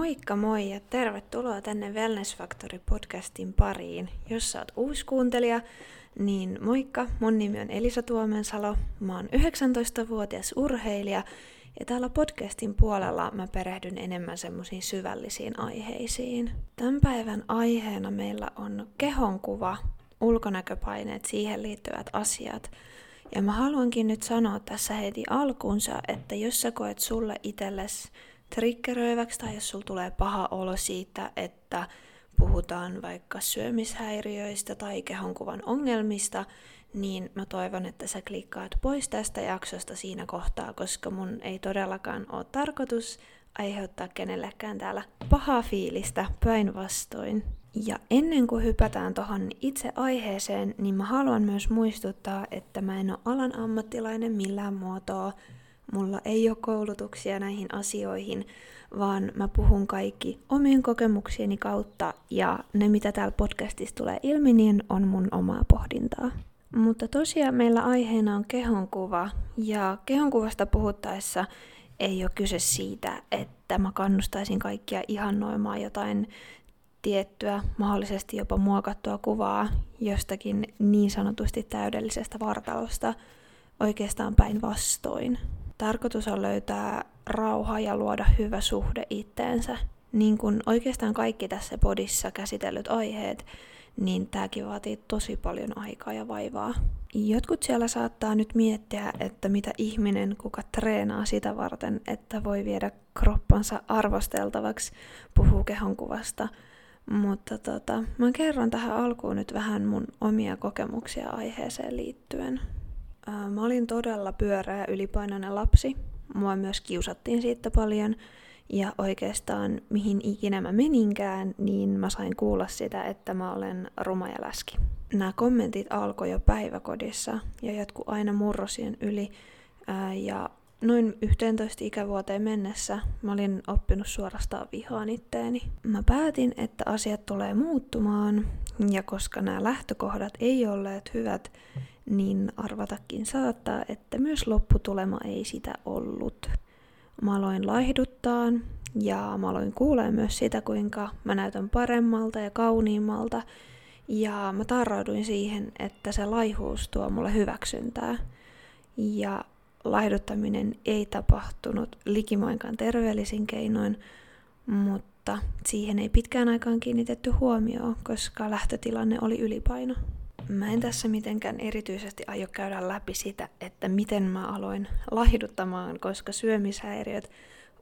Moikka moi ja tervetuloa tänne Wellness Factory podcastin pariin. Jos sä oot uusi kuuntelija, niin moikka, mun nimi on Elisa Tuomensalo, mä oon 19-vuotias urheilija ja täällä podcastin puolella mä perehdyn enemmän semmoisiin syvällisiin aiheisiin. Tämän päivän aiheena meillä on kehonkuva, ulkonäköpaineet, siihen liittyvät asiat. Ja mä haluankin nyt sanoa tässä heti alkuunsa, että jos sä koet sulle itsellesi triggeröiväksi tai jos sulla tulee paha olo siitä, että puhutaan vaikka syömishäiriöistä tai kehonkuvan ongelmista, niin mä toivon, että sä klikkaat pois tästä jaksosta siinä kohtaa, koska mun ei todellakaan ole tarkoitus aiheuttaa kenellekään täällä pahaa fiilistä päinvastoin. Ja ennen kuin hypätään tuohon itse aiheeseen, niin mä haluan myös muistuttaa, että mä en ole alan ammattilainen millään muotoa, Mulla ei ole koulutuksia näihin asioihin, vaan mä puhun kaikki omien kokemuksieni kautta ja ne, mitä täällä podcastissa tulee ilmi, niin on mun omaa pohdintaa. Mutta tosiaan meillä aiheena on kehonkuva ja kehonkuvasta puhuttaessa ei ole kyse siitä, että mä kannustaisin kaikkia ihannoimaan jotain tiettyä, mahdollisesti jopa muokattua kuvaa jostakin niin sanotusti täydellisestä vartalosta, oikeastaan päinvastoin. Tarkoitus on löytää rauha ja luoda hyvä suhde itteensä. Niin kuin oikeastaan kaikki tässä podissa käsitellyt aiheet, niin tämäkin vaatii tosi paljon aikaa ja vaivaa. Jotkut siellä saattaa nyt miettiä, että mitä ihminen, kuka treenaa sitä varten, että voi viedä kroppansa arvosteltavaksi, puhuu kehonkuvasta. Mutta tota, mä kerron tähän alkuun nyt vähän mun omia kokemuksia aiheeseen liittyen. Mä olin todella pyöreä ylipainoinen lapsi. Mua myös kiusattiin siitä paljon. Ja oikeastaan mihin ikinä mä meninkään, niin mä sain kuulla sitä, että mä olen ruma ja läski. Nämä kommentit alkoi jo päiväkodissa ja jatku aina murrosien yli. Ja noin 11 ikävuoteen mennessä mä olin oppinut suorastaan vihaan itteeni. Mä päätin, että asiat tulee muuttumaan ja koska nämä lähtökohdat ei olleet hyvät, niin arvatakin saattaa, että myös lopputulema ei sitä ollut. Mä aloin laihduttaa ja mä aloin kuulee myös sitä, kuinka mä näytän paremmalta ja kauniimmalta. Ja mä tarrauduin siihen, että se laihuus tuo mulle hyväksyntää. Ja laihduttaminen ei tapahtunut likimainkaan terveellisin keinoin, mutta siihen ei pitkään aikaan kiinnitetty huomioon, koska lähtötilanne oli ylipaino. Mä en tässä mitenkään erityisesti aio käydä läpi sitä, että miten mä aloin lahduttamaan, koska syömishäiriöt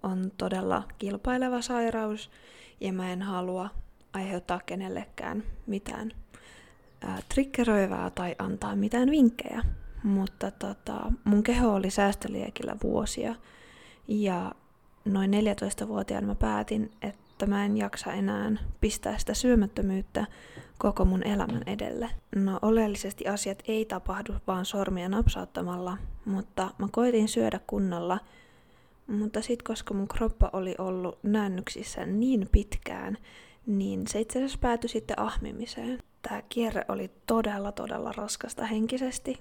on todella kilpaileva sairaus ja mä en halua aiheuttaa kenellekään mitään ää, triggeröivää tai antaa mitään vinkkejä. Mutta tota, mun keho oli säästöliekillä vuosia ja noin 14-vuotiaana mä päätin, että mä en jaksa enää pistää sitä syömättömyyttä koko mun elämän edelle. No oleellisesti asiat ei tapahdu vaan sormia napsauttamalla, mutta mä koitin syödä kunnolla. Mutta sit koska mun kroppa oli ollut näännyksissä niin pitkään, niin se itse asiassa päätyi sitten ahmimiseen. Tää kierre oli todella todella raskasta henkisesti.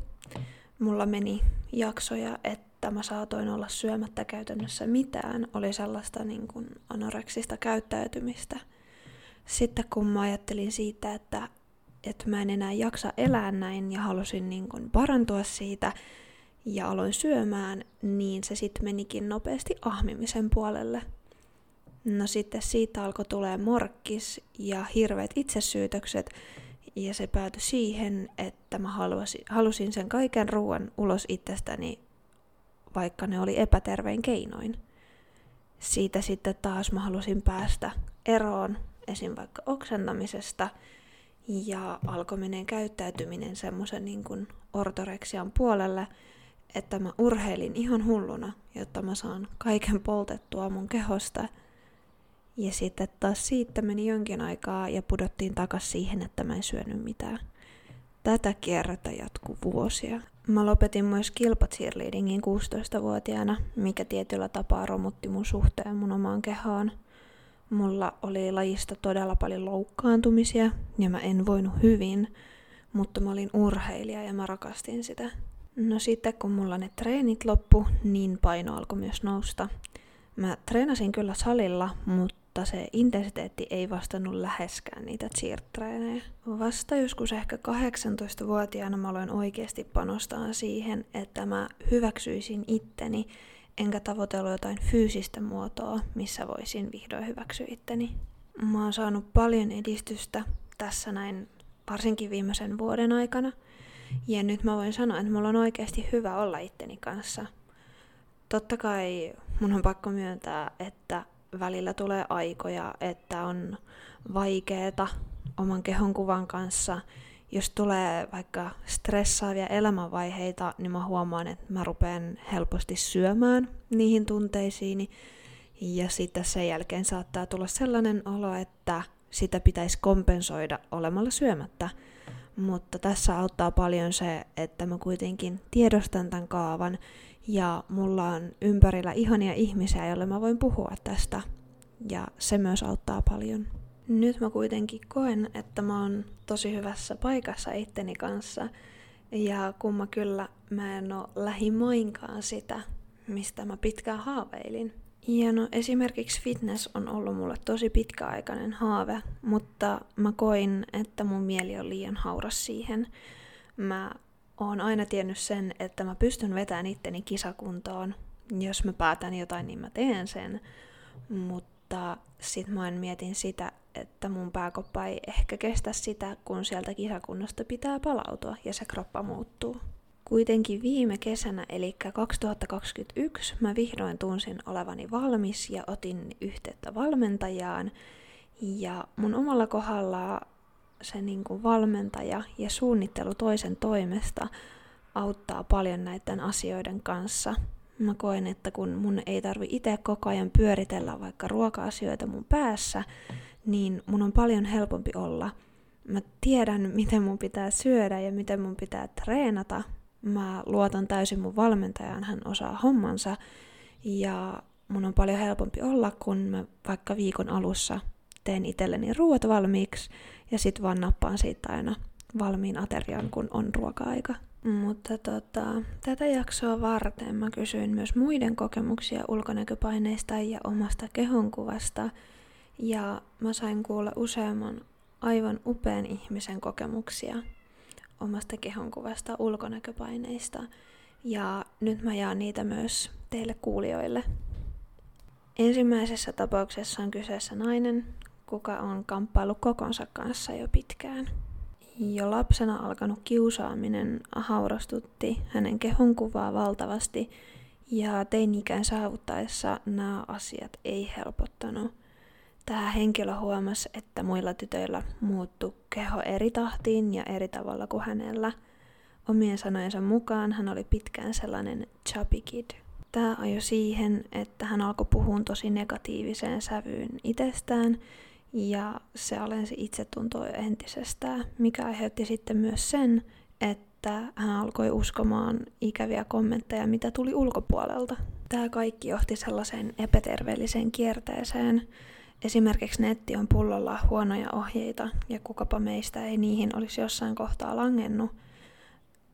Mulla meni jaksoja, että mä saatoin olla syömättä käytännössä mitään. Oli sellaista niin kuin anoreksista käyttäytymistä – sitten kun mä ajattelin siitä, että, että mä en enää jaksa elää näin ja halusin niin kuin parantua siitä ja aloin syömään, niin se sitten menikin nopeasti ahmimisen puolelle. No sitten siitä alkoi tulee morkkis ja hirveät itsesyytökset ja se päätyi siihen, että mä halusin, halusin sen kaiken ruoan ulos itsestäni, vaikka ne oli epätervein keinoin. Siitä sitten taas mä halusin päästä eroon esim. vaikka oksentamisesta, ja alkoi menee käyttäytyminen semmoisen niin kuin ortoreksian puolelle, että mä urheilin ihan hulluna, jotta mä saan kaiken poltettua mun kehosta. Ja sitten taas siitä meni jonkin aikaa ja pudottiin takas siihen, että mä en syönyt mitään. Tätä kierrätä jatkuu vuosia. Mä lopetin myös kilpacheerleadingin 16-vuotiaana, mikä tietyllä tapaa romutti mun suhteen mun omaan kehoon – Mulla oli lajista todella paljon loukkaantumisia ja mä en voinut hyvin, mutta mä olin urheilija ja mä rakastin sitä. No sitten kun mulla ne treenit loppu, niin paino alkoi myös nousta. Mä treenasin kyllä salilla, mutta se intensiteetti ei vastannut läheskään niitä cheer Vasta joskus ehkä 18-vuotiaana mä aloin oikeasti panostaa siihen, että mä hyväksyisin itteni, enkä tavoitellut jotain fyysistä muotoa, missä voisin vihdoin hyväksyä itteni. Mä oon saanut paljon edistystä tässä näin varsinkin viimeisen vuoden aikana. Ja nyt mä voin sanoa, että mulla on oikeasti hyvä olla itteni kanssa. Totta kai mun on pakko myöntää, että välillä tulee aikoja, että on vaikeeta oman kehon kuvan kanssa. Jos tulee vaikka stressaavia elämänvaiheita, niin mä huomaan, että mä rupean helposti syömään niihin tunteisiini. Ja sitten sen jälkeen saattaa tulla sellainen olo, että sitä pitäisi kompensoida olemalla syömättä. Mutta tässä auttaa paljon se, että mä kuitenkin tiedostan tämän kaavan ja mulla on ympärillä ihania ihmisiä, joille mä voin puhua tästä. Ja se myös auttaa paljon. Nyt mä kuitenkin koen, että mä oon tosi hyvässä paikassa itteni kanssa. Ja kun mä kyllä mä en oo lähimoinkaan sitä, mistä mä pitkään haaveilin. Ja no esimerkiksi fitness on ollut mulle tosi pitkäaikainen haave, mutta mä koin, että mun mieli on liian hauras siihen. Mä oon aina tiennyt sen, että mä pystyn vetämään itteni kisakuntoon. Jos mä päätän jotain, niin mä teen sen. Mutta sit mä mietin sitä, että mun pääkoppa ei ehkä kestä sitä, kun sieltä kisakunnosta pitää palautua ja se kroppa muuttuu. Kuitenkin viime kesänä, eli 2021, mä vihdoin tunsin olevani valmis ja otin yhteyttä valmentajaan. Ja mun omalla kohdalla se niin kuin valmentaja ja suunnittelu toisen toimesta auttaa paljon näiden asioiden kanssa. Mä koen, että kun mun ei tarvi itse koko ajan pyöritellä vaikka ruoka-asioita mun päässä, niin mun on paljon helpompi olla. Mä tiedän, miten mun pitää syödä ja miten mun pitää treenata, mä luotan täysin mun valmentajaan, hän osaa hommansa ja mun on paljon helpompi olla, kun mä vaikka viikon alussa teen itselleni ruoat valmiiksi ja sit vaan nappaan siitä aina valmiin aterian, kun on ruoka-aika. Mutta tota, tätä jaksoa varten mä kysyin myös muiden kokemuksia ulkonäköpaineista ja omasta kehonkuvasta. Ja mä sain kuulla useamman aivan upean ihmisen kokemuksia omasta kehonkuvasta, ulkonäköpaineista. Ja nyt mä jaan niitä myös teille kuulijoille. Ensimmäisessä tapauksessa on kyseessä nainen, kuka on kamppailu kokonsa kanssa jo pitkään. Jo lapsena alkanut kiusaaminen haurastutti hänen kehonkuvaa valtavasti ja teini-ikään saavuttaessa nämä asiat ei helpottanut – Tämä henkilö huomasi, että muilla tytöillä muuttu keho eri tahtiin ja eri tavalla kuin hänellä. Omien sanojensa mukaan hän oli pitkään sellainen chubby kid. Tämä ajoi siihen, että hän alkoi puhua tosi negatiiviseen sävyyn itsestään ja se alensi itsetuntoa entisestään, mikä aiheutti sitten myös sen, että hän alkoi uskomaan ikäviä kommentteja, mitä tuli ulkopuolelta. Tämä kaikki johti sellaiseen epäterveelliseen kierteeseen, Esimerkiksi netti on pullolla huonoja ohjeita ja kukapa meistä ei niihin olisi jossain kohtaa langennut.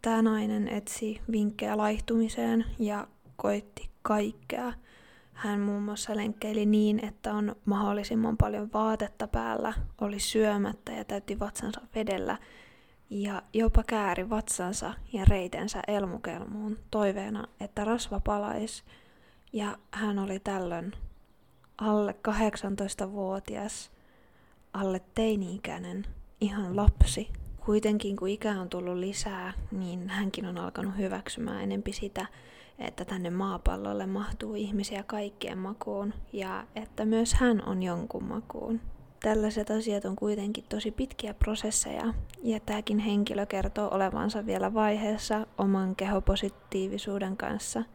Tämä nainen etsi vinkkejä laihtumiseen ja koitti kaikkea. Hän muun muassa lenkkeili niin, että on mahdollisimman paljon vaatetta päällä, oli syömättä ja täytti vatsansa vedellä ja jopa kääri vatsansa ja reitensä elmukelmuun toiveena, että rasva palaisi. Ja hän oli tällöin alle 18-vuotias, alle teini-ikäinen, ihan lapsi. Kuitenkin kun ikä on tullut lisää, niin hänkin on alkanut hyväksymään enempi sitä, että tänne maapallolle mahtuu ihmisiä kaikkien makuun ja että myös hän on jonkun makuun. Tällaiset asiat on kuitenkin tosi pitkiä prosesseja ja tämäkin henkilö kertoo olevansa vielä vaiheessa oman kehopositiivisuuden kanssa –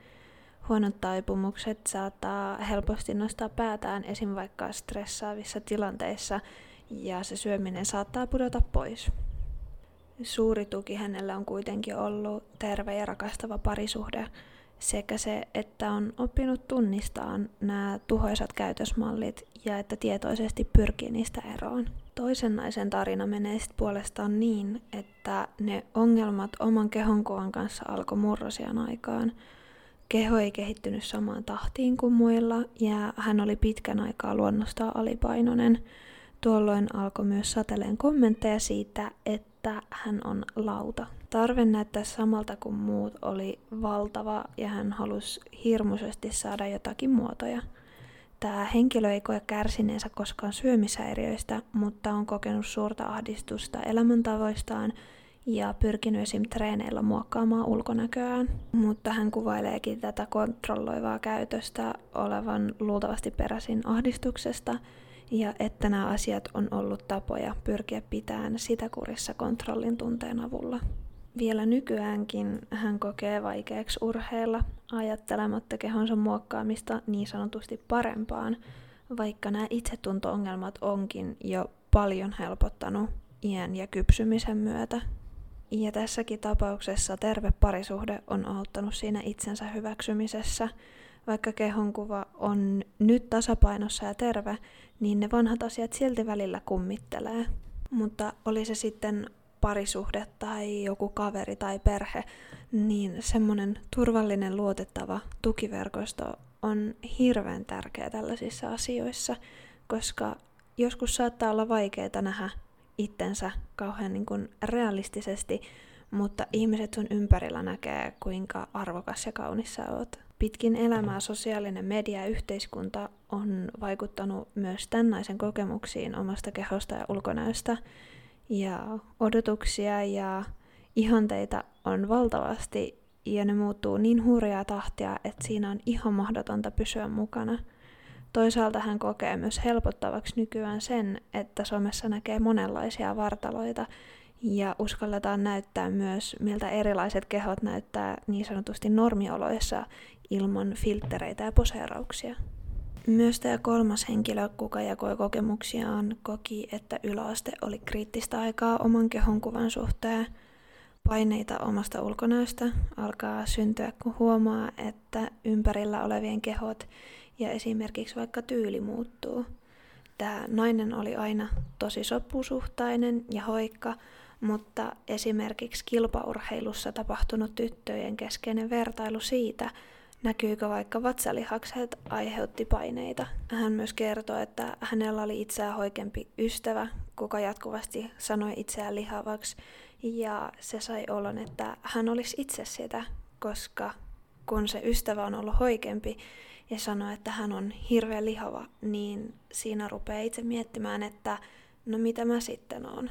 Huonot taipumukset saattaa helposti nostaa päätään esim. vaikka stressaavissa tilanteissa ja se syöminen saattaa pudota pois. Suuri tuki hänellä on kuitenkin ollut terve ja rakastava parisuhde sekä se, että on oppinut tunnistaa nämä tuhoisat käytösmallit ja että tietoisesti pyrkii niistä eroon. Toisen naisen tarina menee sitten puolestaan niin, että ne ongelmat oman kehonkuvan kanssa alkoi murrosian aikaan – keho ei kehittynyt samaan tahtiin kuin muilla ja hän oli pitkän aikaa luonnostaan alipainoinen. Tuolloin alkoi myös sateleen kommentteja siitä, että hän on lauta. Tarve näyttää samalta kuin muut oli valtava ja hän halusi hirmuisesti saada jotakin muotoja. Tämä henkilö ei koe kärsineensä koskaan syömishäiriöistä, mutta on kokenut suurta ahdistusta elämäntavoistaan ja pyrkinyt esim. treeneillä muokkaamaan ulkonäköään. Mutta hän kuvaileekin tätä kontrolloivaa käytöstä olevan luultavasti peräisin ahdistuksesta ja että nämä asiat on ollut tapoja pyrkiä pitämään sitä kurissa kontrollin tunteen avulla. Vielä nykyäänkin hän kokee vaikeaksi urheilla ajattelematta kehonsa muokkaamista niin sanotusti parempaan, vaikka nämä itsetunto-ongelmat onkin jo paljon helpottanut iän ja kypsymisen myötä. Ja tässäkin tapauksessa terve parisuhde on auttanut siinä itsensä hyväksymisessä. Vaikka kehonkuva on nyt tasapainossa ja terve, niin ne vanhat asiat silti välillä kummittelee. Mutta oli se sitten parisuhde tai joku kaveri tai perhe, niin semmoinen turvallinen, luotettava tukiverkosto on hirveän tärkeä tällaisissa asioissa, koska joskus saattaa olla vaikeaa nähdä itsensä kauhean niin kuin realistisesti, mutta ihmiset sun ympärillä näkee, kuinka arvokas ja kaunis sä oot. Pitkin elämää sosiaalinen media ja yhteiskunta on vaikuttanut myös tämän naisen kokemuksiin omasta kehosta ja ulkonäöstä, ja odotuksia ja ihanteita on valtavasti ja ne muuttuu niin hurjaa tahtia, että siinä on ihan mahdotonta pysyä mukana. Toisaalta hän kokee myös helpottavaksi nykyään sen, että somessa näkee monenlaisia vartaloita ja uskalletaan näyttää myös, miltä erilaiset kehot näyttää niin sanotusti normioloissa ilman filttereitä ja poseerauksia. Myös tämä kolmas henkilö, kuka jakoi kokemuksiaan, koki, että yläaste oli kriittistä aikaa oman kehon kuvan suhteen. Paineita omasta ulkonäöstä alkaa syntyä, kun huomaa, että ympärillä olevien kehot ja esimerkiksi vaikka tyyli muuttuu. Tämä nainen oli aina tosi sopusuhtainen ja hoikka, mutta esimerkiksi kilpaurheilussa tapahtunut tyttöjen keskeinen vertailu siitä, näkyykö vaikka vatsalihakset aiheutti paineita. Hän myös kertoi, että hänellä oli itseään hoikempi ystävä, kuka jatkuvasti sanoi itseään lihavaksi, ja se sai olon, että hän olisi itse sitä, koska kun se ystävä on ollut hoikempi ja sanoi, että hän on hirveän lihava, niin siinä rupeaa itse miettimään, että no mitä mä sitten on.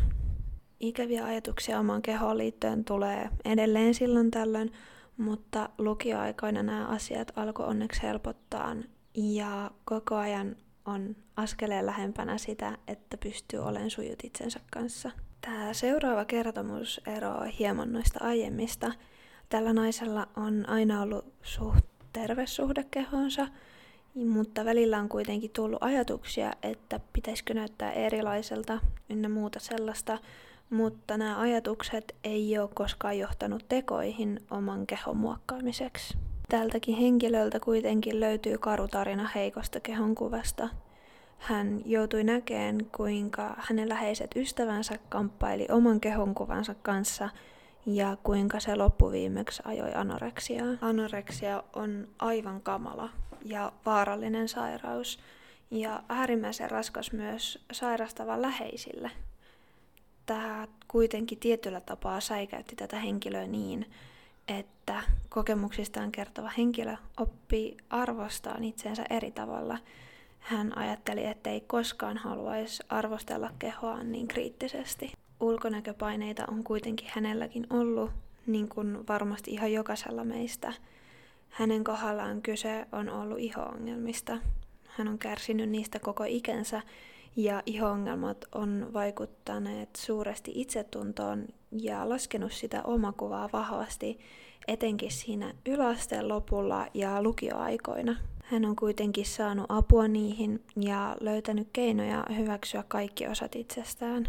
Ikäviä ajatuksia oman kehoon liittyen tulee edelleen silloin tällöin, mutta lukioaikoina nämä asiat alkoi onneksi helpottaa ja koko ajan on askeleen lähempänä sitä, että pystyy olemaan sujut itsensä kanssa. Tämä seuraava kertomus eroaa hieman noista aiemmista. Tällä naisella on aina ollut suht terve suhde kehonsa, mutta välillä on kuitenkin tullut ajatuksia, että pitäisikö näyttää erilaiselta ynnä muuta sellaista, mutta nämä ajatukset ei ole koskaan johtanut tekoihin oman kehon muokkaamiseksi. Tältäkin henkilöltä kuitenkin löytyy karutarina heikosta kehonkuvasta. Hän joutui näkemään, kuinka hänen läheiset ystävänsä kamppaili oman kehonkuvansa kanssa ja kuinka se loppuviimeksi ajoi anoreksiaa. Anoreksia on aivan kamala ja vaarallinen sairaus ja äärimmäisen raskas myös sairastavan läheisille – tämä kuitenkin tietyllä tapaa säikäytti tätä henkilöä niin, että kokemuksistaan kertova henkilö oppi arvostaa itseensä eri tavalla. Hän ajatteli, että ei koskaan haluaisi arvostella kehoaan niin kriittisesti. Ulkonäköpaineita on kuitenkin hänelläkin ollut, niin kuin varmasti ihan jokaisella meistä. Hänen kohdallaan kyse on ollut iho-ongelmista. Hän on kärsinyt niistä koko ikänsä ja iho-ongelmat on vaikuttaneet suuresti itsetuntoon ja laskenut sitä omakuvaa vahvasti, etenkin siinä yläasteen lopulla ja lukioaikoina. Hän on kuitenkin saanut apua niihin ja löytänyt keinoja hyväksyä kaikki osat itsestään.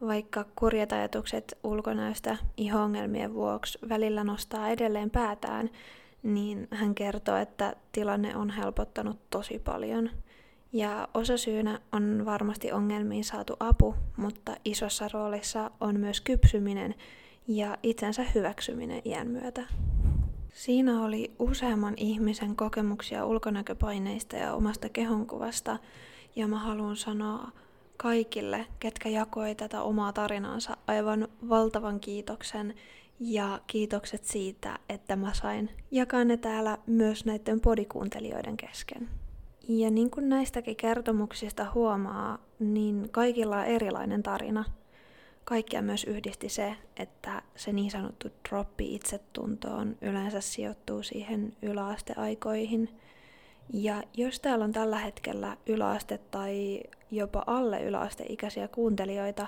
Vaikka kurjat ajatukset ulkonäöstä iho-ongelmien vuoksi välillä nostaa edelleen päätään, niin hän kertoo, että tilanne on helpottanut tosi paljon – ja osasyynä on varmasti ongelmiin saatu apu, mutta isossa roolissa on myös kypsyminen ja itsensä hyväksyminen iän myötä. Siinä oli useamman ihmisen kokemuksia ulkonäköpaineista ja omasta kehonkuvasta, ja mä haluan sanoa kaikille, ketkä jakoi tätä omaa tarinaansa, aivan valtavan kiitoksen ja kiitokset siitä, että mä sain jakaa ne täällä myös näiden podikuuntelijoiden kesken. Ja niin kuin näistäkin kertomuksista huomaa, niin kaikilla on erilainen tarina. Kaikkia myös yhdisti se, että se niin sanottu droppi itsetuntoon yleensä sijoittuu siihen yläasteaikoihin. Ja jos täällä on tällä hetkellä yläaste- tai jopa alle yläasteikäisiä kuuntelijoita,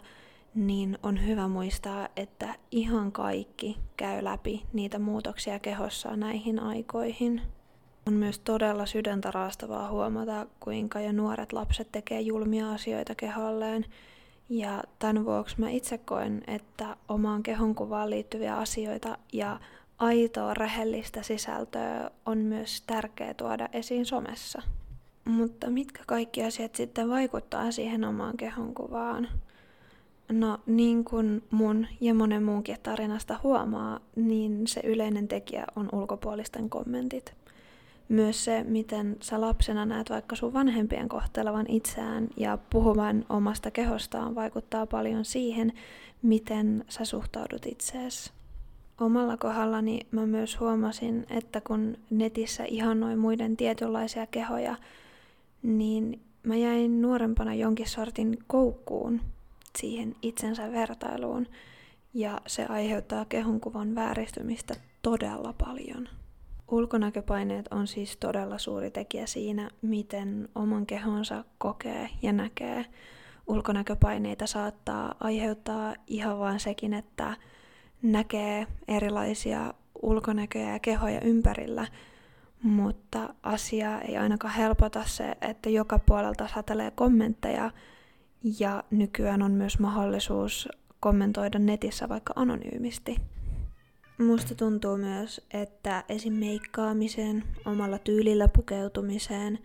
niin on hyvä muistaa, että ihan kaikki käy läpi niitä muutoksia kehossa näihin aikoihin. On myös todella sydäntä raastavaa huomata, kuinka jo nuoret lapset tekee julmia asioita keholleen. Ja tämän vuoksi mä itse koen, että omaan kehonkuvaan liittyviä asioita ja aitoa rehellistä sisältöä on myös tärkeää tuoda esiin somessa. Mutta mitkä kaikki asiat sitten vaikuttaa siihen omaan kehonkuvaan? No niin kuin mun ja monen muunkin tarinasta huomaa, niin se yleinen tekijä on ulkopuolisten kommentit. Myös se, miten sä lapsena näet vaikka sun vanhempien kohtelevan itseään ja puhuvan omasta kehostaan, vaikuttaa paljon siihen, miten sä suhtaudut itseesi. Omalla kohdallani mä myös huomasin, että kun netissä ihannoi muiden tietynlaisia kehoja, niin mä jäin nuorempana jonkin sortin koukkuun siihen itsensä vertailuun, ja se aiheuttaa kehonkuvan vääristymistä todella paljon. Ulkonäköpaineet on siis todella suuri tekijä siinä, miten oman kehonsa kokee ja näkee. Ulkonäköpaineita saattaa aiheuttaa ihan vain sekin, että näkee erilaisia ulkonäköjä ja kehoja ympärillä, mutta asia ei ainakaan helpota se, että joka puolelta satelee kommentteja ja nykyään on myös mahdollisuus kommentoida netissä vaikka anonyymisti. Musta tuntuu myös, että esim. meikkaamiseen, omalla tyylillä pukeutumiseen,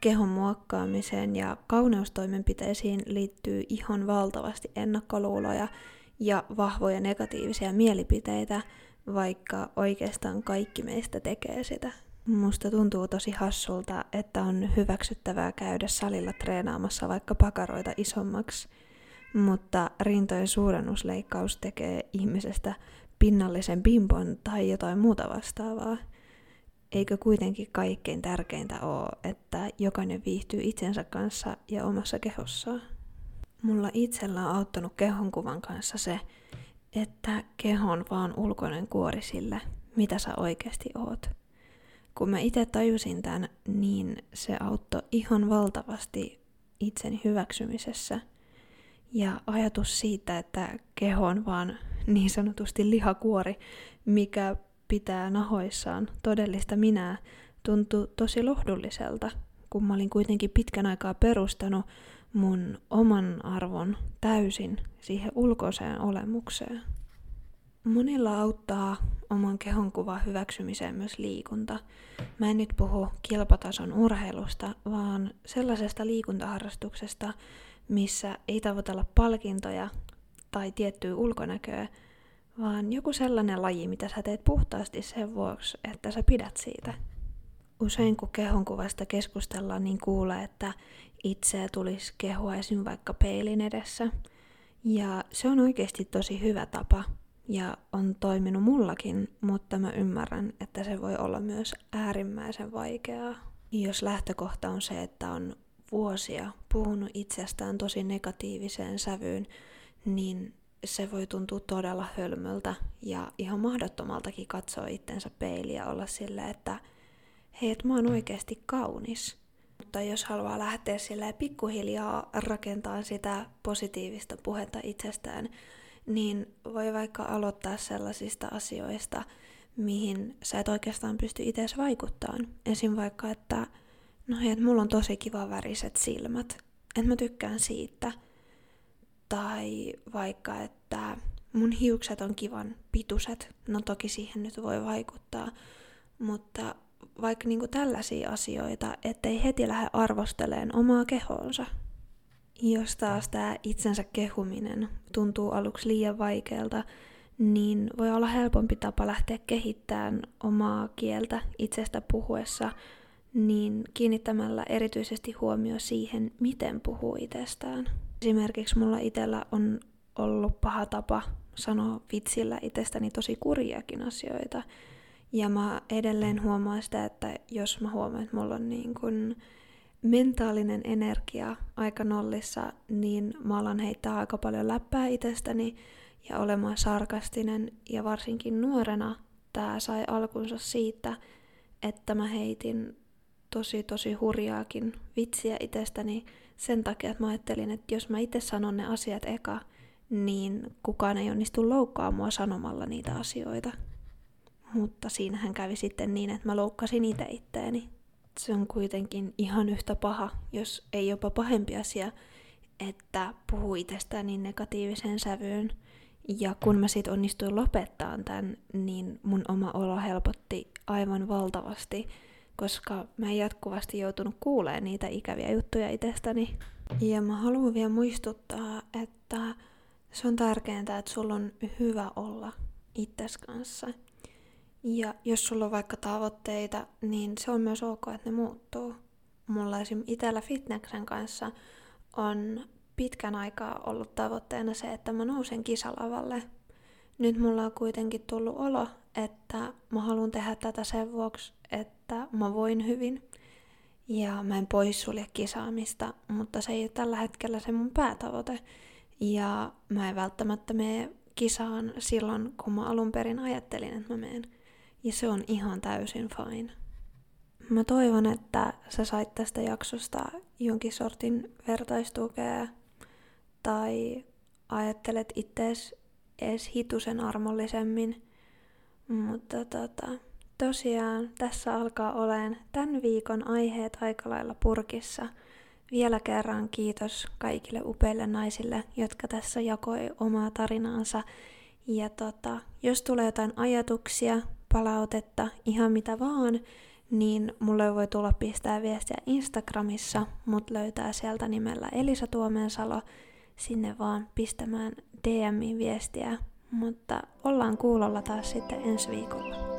kehon muokkaamiseen ja kauneustoimenpiteisiin liittyy ihan valtavasti ennakkoluuloja ja vahvoja negatiivisia mielipiteitä, vaikka oikeastaan kaikki meistä tekee sitä. Musta tuntuu tosi hassulta, että on hyväksyttävää käydä salilla treenaamassa vaikka pakaroita isommaksi, mutta rintojen suurennusleikkaus tekee ihmisestä pinnallisen bimbon tai jotain muuta vastaavaa. Eikö kuitenkin kaikkein tärkeintä ole, että jokainen viihtyy itsensä kanssa ja omassa kehossaan? Mulla itsellä on auttanut kehonkuvan kanssa se, että kehon vaan ulkoinen kuori sille, mitä sä oikeasti oot. Kun mä itse tajusin tämän, niin se auttoi ihan valtavasti itseni hyväksymisessä. Ja ajatus siitä, että keho on vaan niin sanotusti lihakuori, mikä pitää nahoissaan todellista minää, tuntui tosi lohdulliselta, kun mä olin kuitenkin pitkän aikaa perustanut mun oman arvon täysin siihen ulkoiseen olemukseen. Monilla auttaa oman kehonkuvan hyväksymiseen myös liikunta. Mä en nyt puhu kilpatason urheilusta, vaan sellaisesta liikuntaharrastuksesta, missä ei tavoitella palkintoja tai tiettyä ulkonäköä, vaan joku sellainen laji, mitä sä teet puhtaasti sen vuoksi, että sä pidät siitä. Usein kun kehonkuvasta keskustellaan, niin kuulee, että itseä tulisi kehua esim. vaikka peilin edessä. Ja se on oikeasti tosi hyvä tapa ja on toiminut mullakin, mutta mä ymmärrän, että se voi olla myös äärimmäisen vaikeaa. Jos lähtökohta on se, että on vuosia puhunut itsestään tosi negatiiviseen sävyyn, niin se voi tuntua todella hölmöltä ja ihan mahdottomaltakin katsoa itsensä peiliä ja olla silleen, että hei, et mä oon oikeasti kaunis. Mutta jos haluaa lähteä sille pikkuhiljaa rakentaa sitä positiivista puhetta itsestään, niin voi vaikka aloittaa sellaisista asioista, mihin sä et oikeastaan pysty itse vaikuttamaan. Esim. vaikka, että no hei, että mulla on tosi kiva väriset silmät, että mä tykkään siitä. Tai vaikka, että mun hiukset on kivan pituset, no toki siihen nyt voi vaikuttaa, mutta vaikka niinku tällaisia asioita, ettei heti lähde arvosteleen omaa kehoonsa. Jos taas tämä itsensä kehuminen tuntuu aluksi liian vaikealta, niin voi olla helpompi tapa lähteä kehittämään omaa kieltä itsestä puhuessa, niin kiinnittämällä erityisesti huomio siihen, miten puhuu itsestään. Esimerkiksi mulla itsellä on ollut paha tapa sanoa vitsillä itsestäni tosi kurjiakin asioita. Ja mä edelleen huomaan sitä, että jos mä huomaan, että mulla on niin kun mentaalinen energia aika nollissa, niin mä alan heittää aika paljon läppää itsestäni ja olemaan sarkastinen. Ja varsinkin nuorena tämä sai alkunsa siitä, että mä heitin tosi tosi hurjaakin vitsiä itsestäni sen takia, että mä ajattelin, että jos mä itse sanon ne asiat eka, niin kukaan ei onnistu loukkaamaan mua sanomalla niitä asioita. Mutta siinähän kävi sitten niin, että mä loukkasin itse itteeni. Se on kuitenkin ihan yhtä paha, jos ei jopa pahempi asia, että puhuu itsestään niin negatiiviseen sävyyn. Ja kun mä sit onnistuin lopettaa tämän, niin mun oma olo helpotti aivan valtavasti, koska mä en jatkuvasti joutunut kuulemaan niitä ikäviä juttuja itsestäni. Ja mä haluan vielä muistuttaa, että se on tärkeintä, että sulla on hyvä olla itses kanssa. Ja jos sulla on vaikka tavoitteita, niin se on myös ok, että ne muuttuu. Mulla esim. itellä fitneksen kanssa on pitkän aikaa ollut tavoitteena se, että mä nousen kisalavalle. Nyt mulla on kuitenkin tullut olo, että mä haluan tehdä tätä sen vuoksi, että mä voin hyvin. Ja mä en poissulje kisaamista, mutta se ei ole tällä hetkellä se mun päätavoite. Ja mä en välttämättä mene kisaan silloin, kun mä alun perin ajattelin, että mä menen. Ja se on ihan täysin fine. Mä toivon, että sä sait tästä jaksosta jonkin sortin vertaistukea tai ajattelet ittees edes hitusen armollisemmin. Mutta tota, tosiaan tässä alkaa olemaan tämän viikon aiheet aika lailla purkissa – vielä kerran kiitos kaikille upeille naisille, jotka tässä jakoi omaa tarinaansa. Ja tota, jos tulee jotain ajatuksia, palautetta, ihan mitä vaan, niin mulle voi tulla pistää viestiä Instagramissa, mut löytää sieltä nimellä Elisa Tuomensalo sinne vaan pistämään DMin viestiä. Mutta ollaan kuulolla taas sitten ensi viikolla.